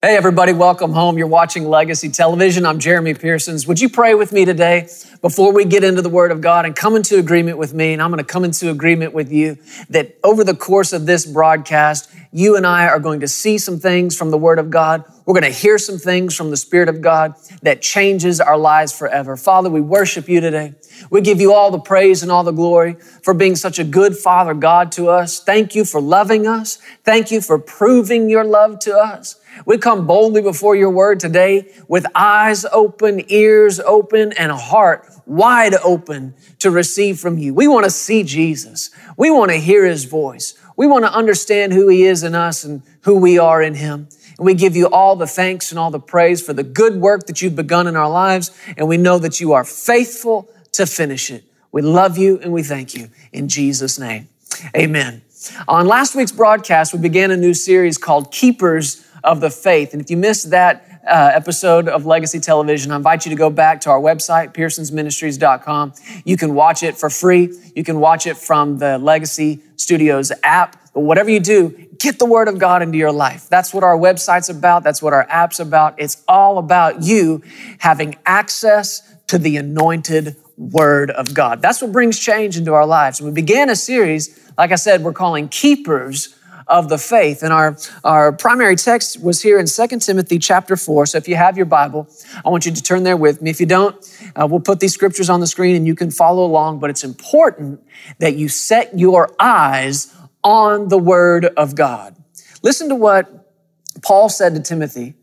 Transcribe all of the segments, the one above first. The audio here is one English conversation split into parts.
Hey, everybody, welcome home. You're watching Legacy Television. I'm Jeremy Pearsons. Would you pray with me today before we get into the Word of God and come into agreement with me? And I'm going to come into agreement with you that over the course of this broadcast, you and I are going to see some things from the Word of God. We're going to hear some things from the Spirit of God that changes our lives forever. Father, we worship you today. We give you all the praise and all the glory for being such a good Father God to us. Thank you for loving us. Thank you for proving your love to us. We come boldly before your word today with eyes open, ears open, and a heart wide open to receive from you. We want to see Jesus. We want to hear his voice. We want to understand who he is in us and who we are in him. And we give you all the thanks and all the praise for the good work that you've begun in our lives. And we know that you are faithful to finish it. We love you and we thank you in Jesus' name. Amen. On last week's broadcast, we began a new series called Keepers of the faith. And if you missed that uh, episode of Legacy Television, I invite you to go back to our website, pearsonsministries.com. You can watch it for free. You can watch it from the Legacy Studios app. But whatever you do, get the Word of God into your life. That's what our website's about. That's what our app's about. It's all about you having access to the anointed Word of God. That's what brings change into our lives. And we began a series, like I said, we're calling Keepers of the faith. And our, our primary text was here in 2 Timothy chapter 4. So if you have your Bible, I want you to turn there with me. If you don't, uh, we'll put these scriptures on the screen and you can follow along. But it's important that you set your eyes on the Word of God. Listen to what Paul said to Timothy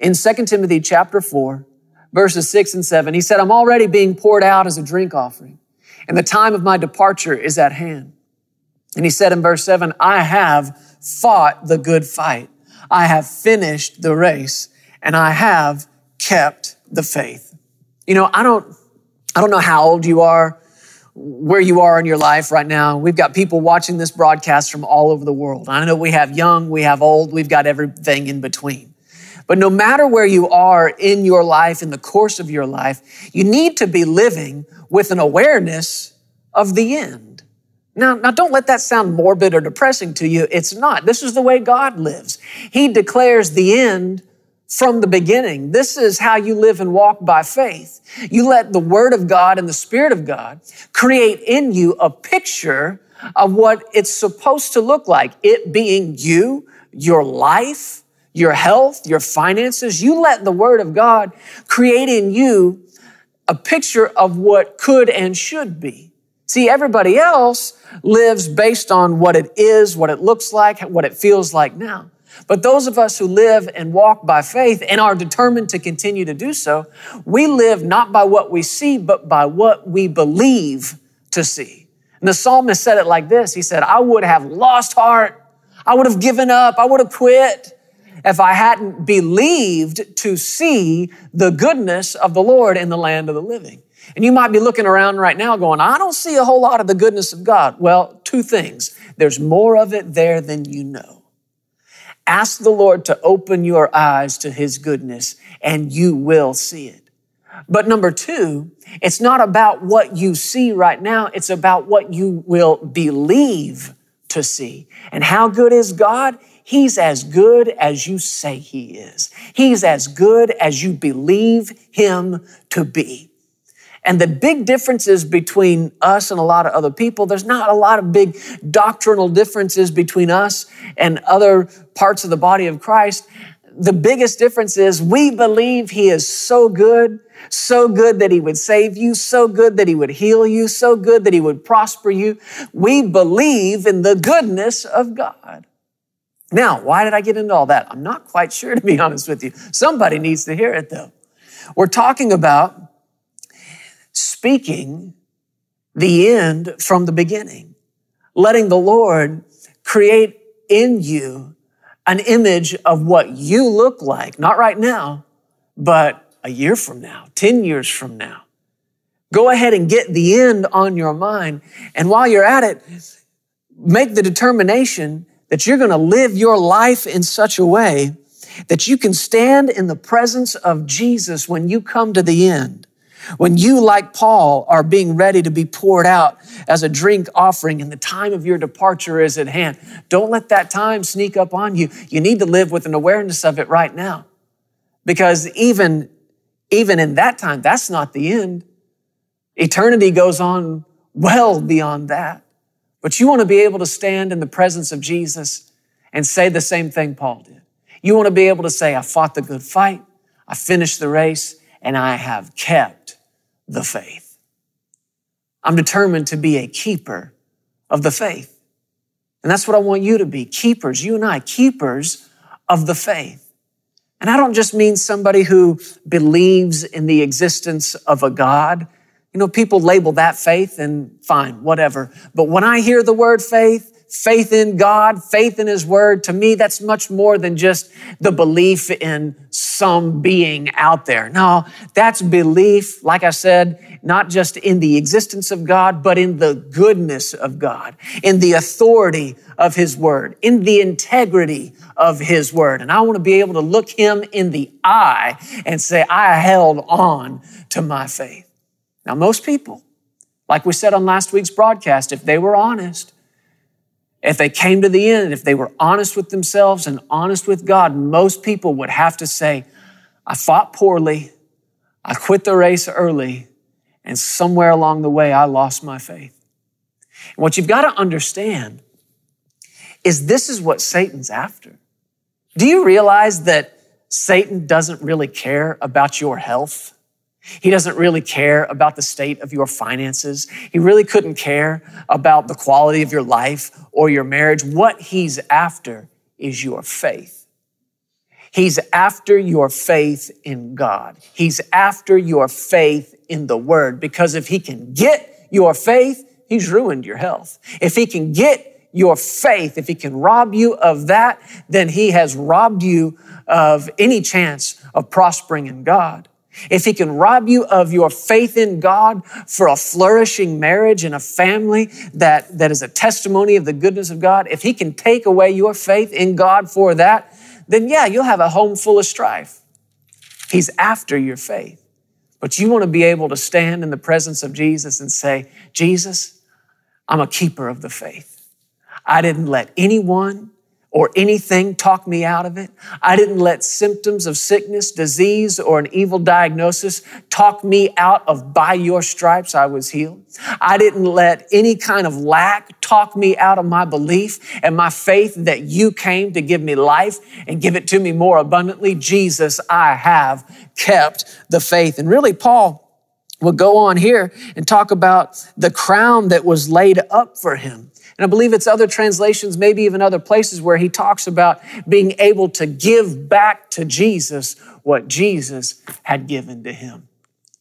in 2 Timothy chapter 4, verses 6 and 7. He said, I'm already being poured out as a drink offering, and the time of my departure is at hand. And he said in verse 7, I have fought the good fight. I have finished the race and I have kept the faith. You know, I don't, I don't know how old you are, where you are in your life right now. We've got people watching this broadcast from all over the world. I know we have young, we have old, we've got everything in between. But no matter where you are in your life, in the course of your life, you need to be living with an awareness of the end. Now, now don't let that sound morbid or depressing to you. It's not. This is the way God lives. He declares the end from the beginning. This is how you live and walk by faith. You let the Word of God and the Spirit of God create in you a picture of what it's supposed to look like. It being you, your life, your health, your finances. You let the Word of God create in you a picture of what could and should be. See, everybody else lives based on what it is, what it looks like, what it feels like now. But those of us who live and walk by faith and are determined to continue to do so, we live not by what we see, but by what we believe to see. And the psalmist said it like this He said, I would have lost heart. I would have given up. I would have quit if I hadn't believed to see the goodness of the Lord in the land of the living. And you might be looking around right now going, I don't see a whole lot of the goodness of God. Well, two things. There's more of it there than you know. Ask the Lord to open your eyes to his goodness and you will see it. But number two, it's not about what you see right now. It's about what you will believe to see. And how good is God? He's as good as you say he is. He's as good as you believe him to be. And the big differences between us and a lot of other people, there's not a lot of big doctrinal differences between us and other parts of the body of Christ. The biggest difference is we believe He is so good, so good that He would save you, so good that He would heal you, so good that He would prosper you. We believe in the goodness of God. Now, why did I get into all that? I'm not quite sure, to be honest with you. Somebody needs to hear it, though. We're talking about speaking the end from the beginning, letting the Lord create in you an image of what you look like, not right now, but a year from now, 10 years from now. Go ahead and get the end on your mind. And while you're at it, make the determination that you're going to live your life in such a way that you can stand in the presence of Jesus when you come to the end When you, like Paul, are being ready to be poured out as a drink offering and the time of your departure is at hand, don't let that time sneak up on you. You need to live with an awareness of it right now. Because even, even in that time, that's not the end. Eternity goes on well beyond that. But you want to be able to stand in the presence of Jesus and say the same thing Paul did. You want to be able to say, I fought the good fight, I finished the race, and I have kept the faith. I'm determined to be a keeper of the faith. And that's what I want you to be keepers, you and I, keepers of the faith. And I don't just mean somebody who believes in the existence of a God. You know, people label that faith and fine, whatever. But when I hear the word faith, faith in God, faith in His Word, to me, that's much more than just the belief in some being out there. No, that's belief, like I said, not just in the existence of God, but in the goodness of God, in the authority of His Word, in the integrity of His Word. And I want to be able to look Him in the eye and say, I held on to my faith. Now, most people, like we said on last week's broadcast, if they were honest, if they came to the end, if they were honest with themselves and honest with God, most people would have to say, I fought poorly, I quit the race early, and somewhere along the way, I lost my faith. And what you've got to understand is this is what Satan's after. Do you realize that Satan doesn't really care about your health? He doesn't really care about the state of your finances. He really couldn't care about the quality of your life or your marriage. What he's after is your faith. He's after your faith in God. He's after your faith in the Word because if he can get your faith, he's ruined your health. If he can get your faith, if he can rob you of that, then he has robbed you of any chance of prospering in God. If he can rob you of your faith in God for a flourishing marriage and a family that, that is a testimony of the goodness of God, if he can take away your faith in God for that, then yeah, you'll have a home full of strife. He's after your faith. But you want to be able to stand in the presence of Jesus and say, Jesus, I'm a keeper of the faith. I didn't let anyone or anything talk me out of it. I didn't let symptoms of sickness, disease, or an evil diagnosis talk me out of by your stripes I was healed. I didn't let any kind of lack talk me out of my belief and my faith that you came to give me life and give it to me more abundantly. Jesus, I have kept the faith. And really, Paul would go on here and talk about the crown that was laid up for him. And I believe it's other translations, maybe even other places where he talks about being able to give back to Jesus what Jesus had given to him.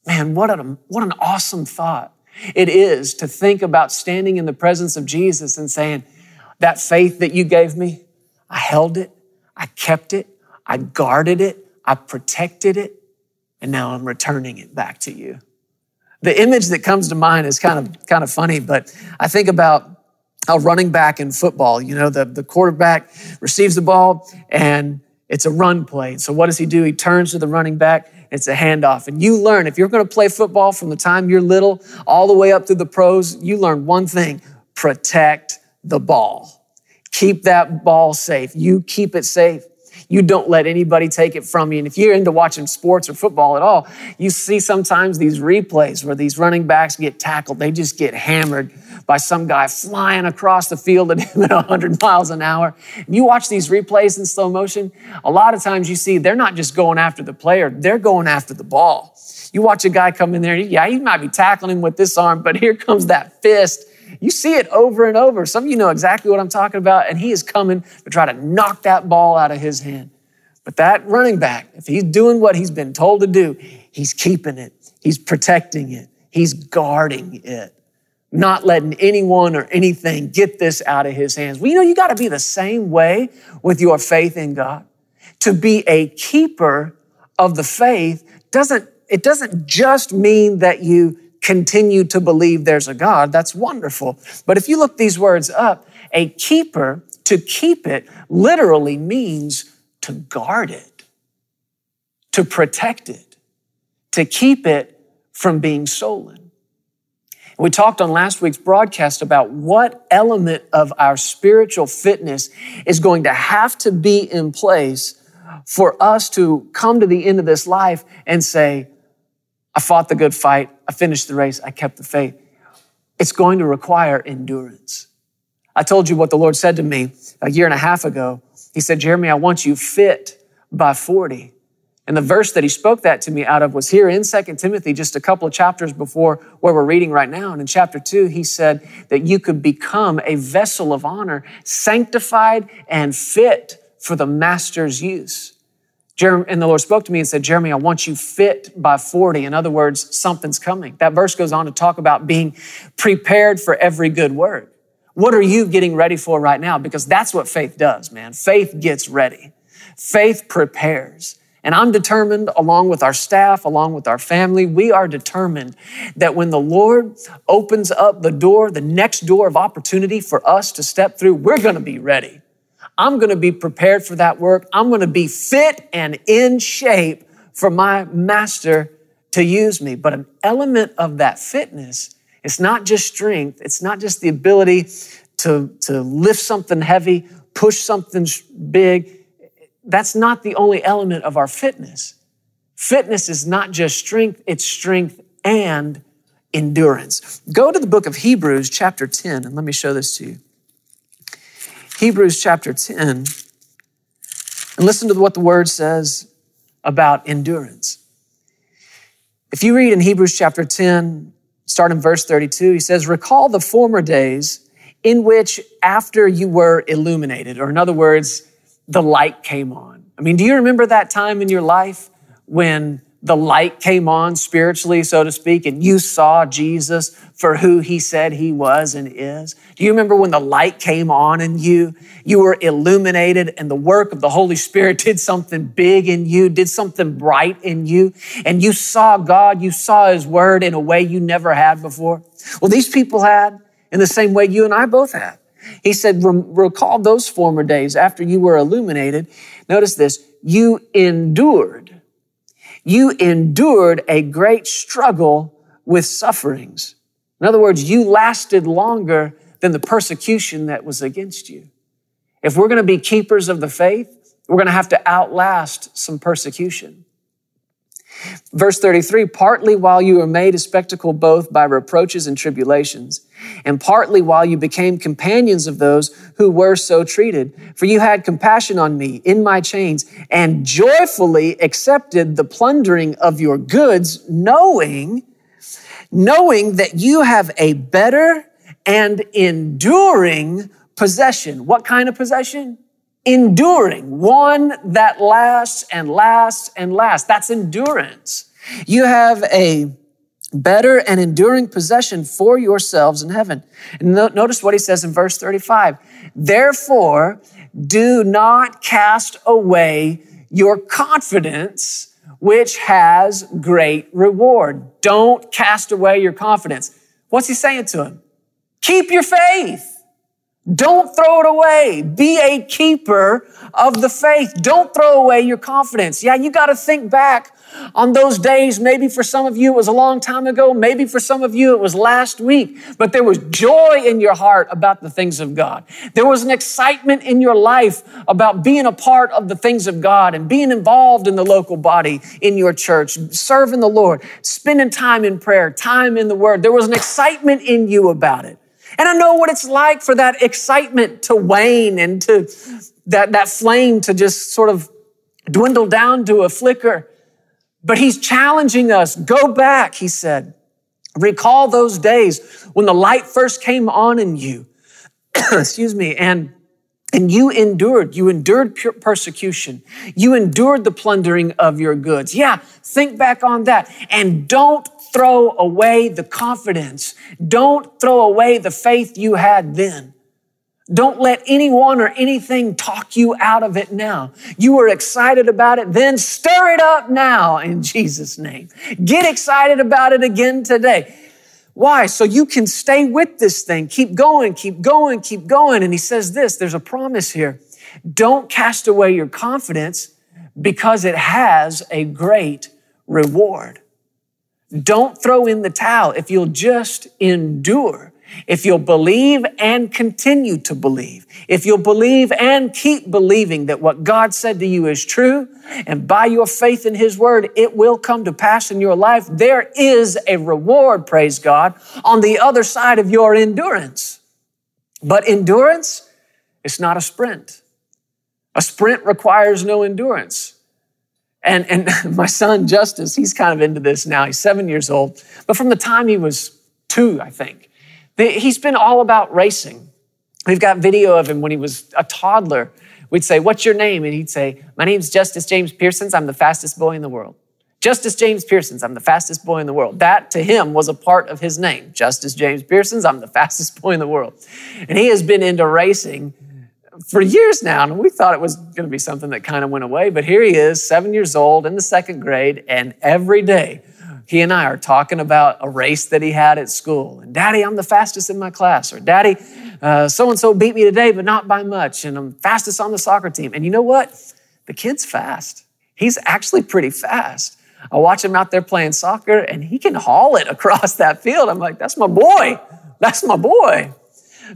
Man, what an, what an awesome thought it is to think about standing in the presence of Jesus and saying, that faith that you gave me, I held it, I kept it, I guarded it, I protected it, and now I'm returning it back to you. The image that comes to mind is kind of, kind of funny, but I think about a running back in football. You know, the, the quarterback receives the ball and it's a run play. So what does he do? He turns to the running back. It's a handoff. And you learn, if you're going to play football from the time you're little all the way up to the pros, you learn one thing, protect the ball. Keep that ball safe. You keep it safe. You don't let anybody take it from you. And if you're into watching sports or football at all, you see sometimes these replays where these running backs get tackled. They just get hammered by some guy flying across the field at him at 100 miles an hour. And you watch these replays in slow motion, a lot of times you see they're not just going after the player, they're going after the ball. You watch a guy come in there, yeah, he might be tackling him with this arm, but here comes that fist you see it over and over. Some of you know exactly what I'm talking about, and he is coming to try to knock that ball out of his hand. But that running back, if he's doing what he's been told to do, he's keeping it, he's protecting it, he's guarding it, not letting anyone or anything get this out of his hands. Well, you know, you got to be the same way with your faith in God. To be a keeper of the faith doesn't, it doesn't just mean that you continue to believe there's a God, that's wonderful. But if you look these words up, a keeper, to keep it, literally means to guard it, to protect it, to keep it from being stolen. We talked on last week's broadcast about what element of our spiritual fitness is going to have to be in place for us to come to the end of this life and say, I fought the good fight, I finished the race, I kept the faith. It's going to require endurance. I told you what the Lord said to me a year and a half ago. He said, Jeremy, I want you fit by 40. And the verse that he spoke that to me out of was here in 2 Timothy, just a couple of chapters before where we're reading right now. And in chapter 2, he said that you could become a vessel of honor, sanctified and fit for the master's use. And the Lord spoke to me and said, Jeremy, I want you fit by 40. In other words, something's coming. That verse goes on to talk about being prepared for every good work. What are you getting ready for right now? Because that's what faith does, man. Faith gets ready. Faith prepares. And I'm determined, along with our staff, along with our family, we are determined that when the Lord opens up the door, the next door of opportunity for us to step through, we're going to be ready. I'm going to be prepared for that work. I'm going to be fit and in shape for my master to use me. But an element of that fitness, it's not just strength. It's not just the ability to, to lift something heavy, push something big that's not the only element of our fitness. Fitness is not just strength, it's strength and endurance. Go to the book of Hebrews, chapter 10, and let me show this to you. Hebrews chapter 10, and listen to what the word says about endurance. If you read in Hebrews chapter 10, start in verse 32, he says, Recall the former days in which, after you were illuminated, or in other words, the light came on. I mean, do you remember that time in your life when the light came on spiritually, so to speak, and you saw Jesus for who he said he was and is? Do you remember when the light came on in you? You were illuminated and the work of the Holy Spirit did something big in you, did something bright in you, and you saw God, you saw his word in a way you never had before? Well, these people had in the same way you and I both had. He said, recall those former days after you were illuminated. Notice this, you endured. You endured a great struggle with sufferings. In other words, you lasted longer than the persecution that was against you. If we're going to be keepers of the faith, we're going to have to outlast some persecution. Verse 33 partly while you were made a spectacle both by reproaches and tribulations, and partly while you became companions of those who were so treated. For you had compassion on me in my chains, and joyfully accepted the plundering of your goods, knowing, knowing that you have a better and enduring possession. What kind of possession? Enduring, one that lasts and lasts and lasts. That's endurance. You have a better and enduring possession for yourselves in heaven. And notice what he says in verse 35. Therefore, do not cast away your confidence, which has great reward. Don't cast away your confidence. What's he saying to him? Keep your faith. Don't throw it away. Be a keeper of the faith. Don't throw away your confidence. Yeah, you got to think back on those days. Maybe for some of you it was a long time ago. Maybe for some of you it was last week. But there was joy in your heart about the things of God. There was an excitement in your life about being a part of the things of God and being involved in the local body in your church, serving the Lord, spending time in prayer, time in the Word. There was an excitement in you about it. And I know what it's like for that excitement to wane and to that, that flame to just sort of dwindle down to a flicker. But he's challenging us. Go back, he said. Recall those days when the light first came on in you. Excuse me. And and you endured, you endured persecution. You endured the plundering of your goods. Yeah, think back on that. And don't throw away the confidence. Don't throw away the faith you had then. Don't let anyone or anything talk you out of it now. You were excited about it then, stir it up now in Jesus' name. Get excited about it again today. Why? So you can stay with this thing. Keep going, keep going, keep going. And he says this there's a promise here. Don't cast away your confidence because it has a great reward. Don't throw in the towel. If you'll just endure, if you'll believe and continue to believe, if you'll believe and keep believing that what God said to you is true, and by your faith in His Word, it will come to pass in your life, there is a reward, praise God, on the other side of your endurance. But endurance, it's not a sprint. A sprint requires no endurance. And, and my son, Justice, he's kind of into this now. He's seven years old. But from the time he was two, I think, he's been all about racing. We've got video of him when he was a toddler. We'd say, What's your name? And he'd say, My name's Justice James Pearsons. I'm the fastest boy in the world. Justice James Pearsons, I'm the fastest boy in the world. That to him was a part of his name. Justice James Pearsons, I'm the fastest boy in the world. And he has been into racing for years now. And we thought it was going to be something that kind of went away. But here he is, seven years old in the second grade. And every day, he and I are talking about a race that he had at school. And daddy, I'm the fastest in my class. Or daddy, so and so beat me today, but not by much. And I'm fastest on the soccer team. And you know what? The kid's fast. He's actually pretty fast. I watch him out there playing soccer and he can haul it across that field. I'm like, that's my boy. That's my boy.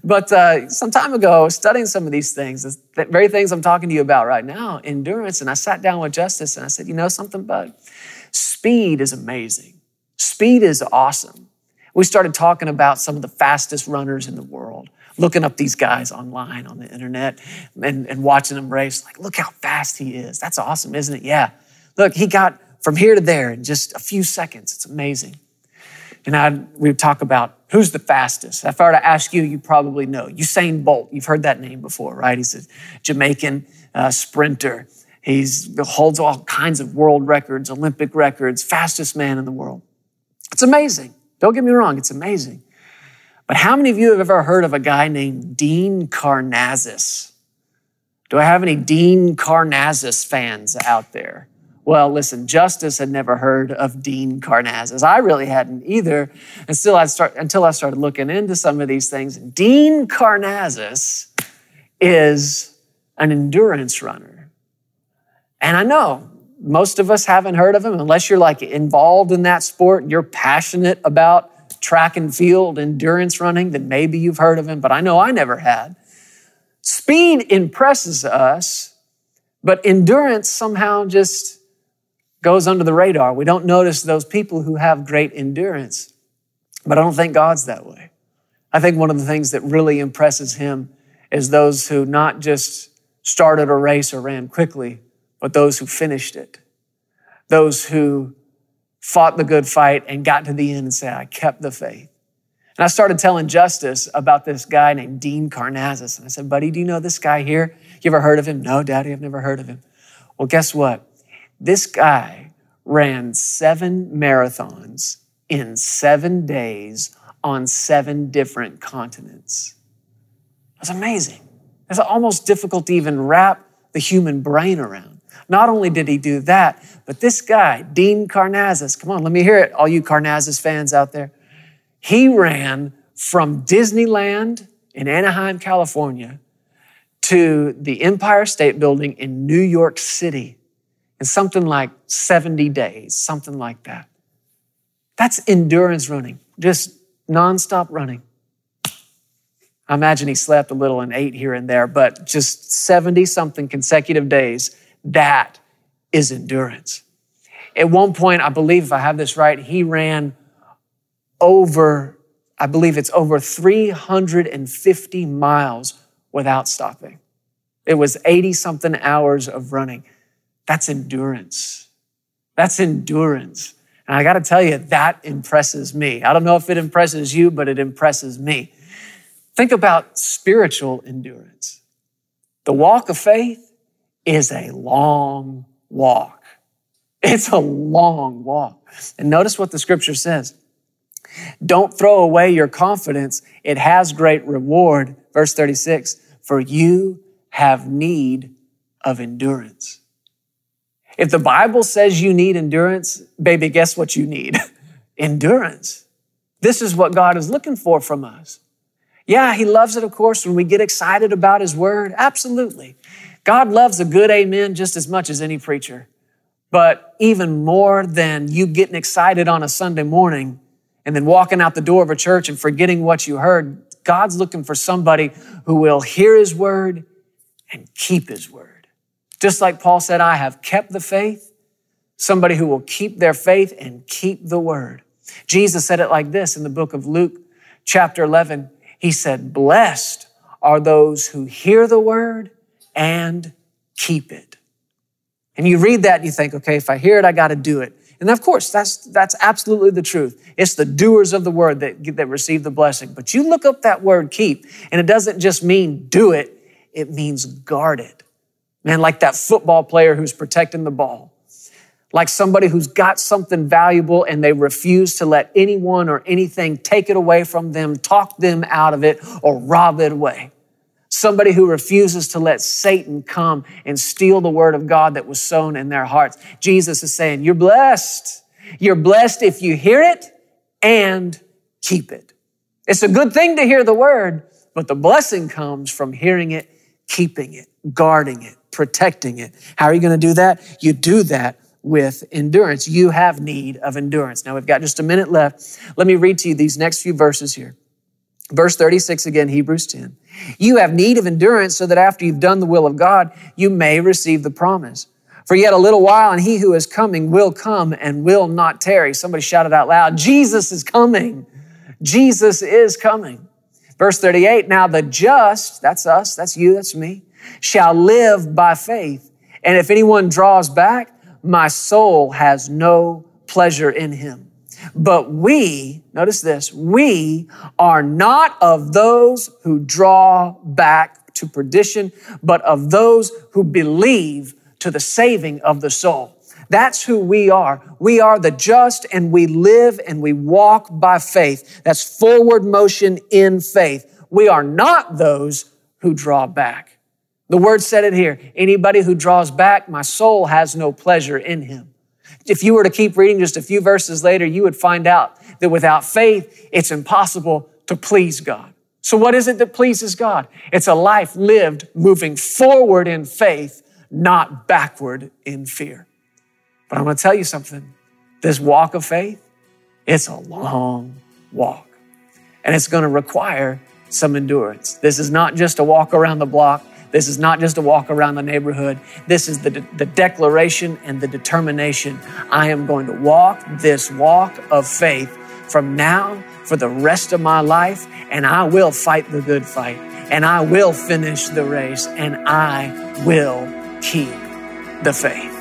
But uh, some time ago, studying some of these things, the very things I'm talking to you about right now, endurance, and I sat down with Justice and I said, you know something, bud? Speed is amazing. Speed is awesome. We started talking about some of the fastest runners in the world, looking up these guys online on the internet and, and watching them race. Like, look how fast he is. That's awesome, isn't it? Yeah. Look, he got from here to there in just a few seconds. It's amazing. And I, we would talk about who's the fastest. If I were to ask you, you probably know. Usain Bolt, you've heard that name before, right? He's a Jamaican uh, sprinter. He holds all kinds of world records, Olympic records, fastest man in the world. It's amazing. Don't get me wrong, it's amazing. But how many of you have ever heard of a guy named Dean Karnazes? Do I have any Dean Karnazes fans out there? Well, listen, Justice had never heard of Dean Karnazes. I really hadn't either until I, start, until I started looking into some of these things. Dean Karnazes is an endurance runner. And I know most of us haven't heard of him unless you're like involved in that sport and you're passionate about track and field endurance running, then maybe you've heard of him, but I know I never had. Speed impresses us, but endurance somehow just goes under the radar. We don't notice those people who have great endurance. But I don't think God's that way. I think one of the things that really impresses him is those who not just started a race or ran quickly, but those who finished it. Those who fought the good fight and got to the end and said, I kept the faith. And I started telling Justice about this guy named Dean Karnazes. And I said, buddy, do you know this guy here? You ever heard of him? No, daddy, I've never heard of him. Well, guess what? This guy ran seven marathons in seven days on seven different continents. That's amazing. It's almost difficult to even wrap the human brain around. Not only did he do that, but this guy, Dean Karnazes, come on, let me hear it, all you Karnazes fans out there. He ran from Disneyland in Anaheim, California, to the Empire State Building in New York City in something like 70 days, something like that. That's endurance running, just nonstop running. I imagine he slept a little and ate here and there, but just 70 something consecutive days, that is endurance. At one point, I believe, if I have this right, he ran over, I believe it's over 350 miles without stopping. It was 80 something hours of running. That's endurance. That's endurance. And I got to tell you, that impresses me. I don't know if it impresses you, but it impresses me. Think about spiritual endurance. The walk of faith is a long walk. It's a long walk. And notice what the scripture says. Don't throw away your confidence. It has great reward. Verse 36, for you have need of endurance. If the Bible says you need endurance, baby, guess what you need? endurance. This is what God is looking for from us. Yeah, He loves it, of course, when we get excited about His word. Absolutely. God loves a good amen just as much as any preacher. But even more than you getting excited on a Sunday morning and then walking out the door of a church and forgetting what you heard, God's looking for somebody who will hear his word and keep his word. Just like Paul said, I have kept the faith, somebody who will keep their faith and keep the word. Jesus said it like this in the book of Luke, chapter 11. He said, Blessed are those who hear the word and keep it. And you read that and you think, okay, if I hear it, I got to do it. And of course, that's, that's absolutely the truth. It's the doers of the word that, that receive the blessing. But you look up that word keep, and it doesn't just mean do it, it means guard it. Man, like that football player who's protecting the ball. Like somebody who's got something valuable and they refuse to let anyone or anything take it away from them, talk them out of it, or rob it away. Somebody who refuses to let Satan come and steal the word of God that was sown in their hearts. Jesus is saying, You're blessed. You're blessed if you hear it and keep it. It's a good thing to hear the word, but the blessing comes from hearing it, keeping it, guarding it, protecting it. How are you going to do that? You do that with endurance. You have need of endurance. Now we've got just a minute left. Let me read to you these next few verses here. Verse 36 again, Hebrews 10. You have need of endurance so that after you've done the will of God, you may receive the promise. For yet a little while, and he who is coming will come and will not tarry. Somebody shouted out loud, Jesus is coming. Jesus is coming. Verse 38 Now the just, that's us, that's you, that's me, shall live by faith. And if anyone draws back, my soul has no pleasure in him. But we, notice this, we are not of those who draw back to perdition, but of those who believe to the saving of the soul. That's who we are. We are the just and we live and we walk by faith. That's forward motion in faith. We are not those who draw back. The word said it here. Anybody who draws back, my soul has no pleasure in him. If you were to keep reading just a few verses later, you would find out that without faith, it's impossible to please God. So what is it that pleases God? It's a life lived moving forward in faith, not backward in fear. But I'm going to tell you something. This walk of faith, it's a long walk. And it's going to require some endurance. This is not just a walk around the block. This is not just a walk around the neighborhood. This is the, de- the declaration and the determination. I am going to walk this walk of faith from now for the rest of my life, and I will fight the good fight, and I will finish the race, and I will keep the faith.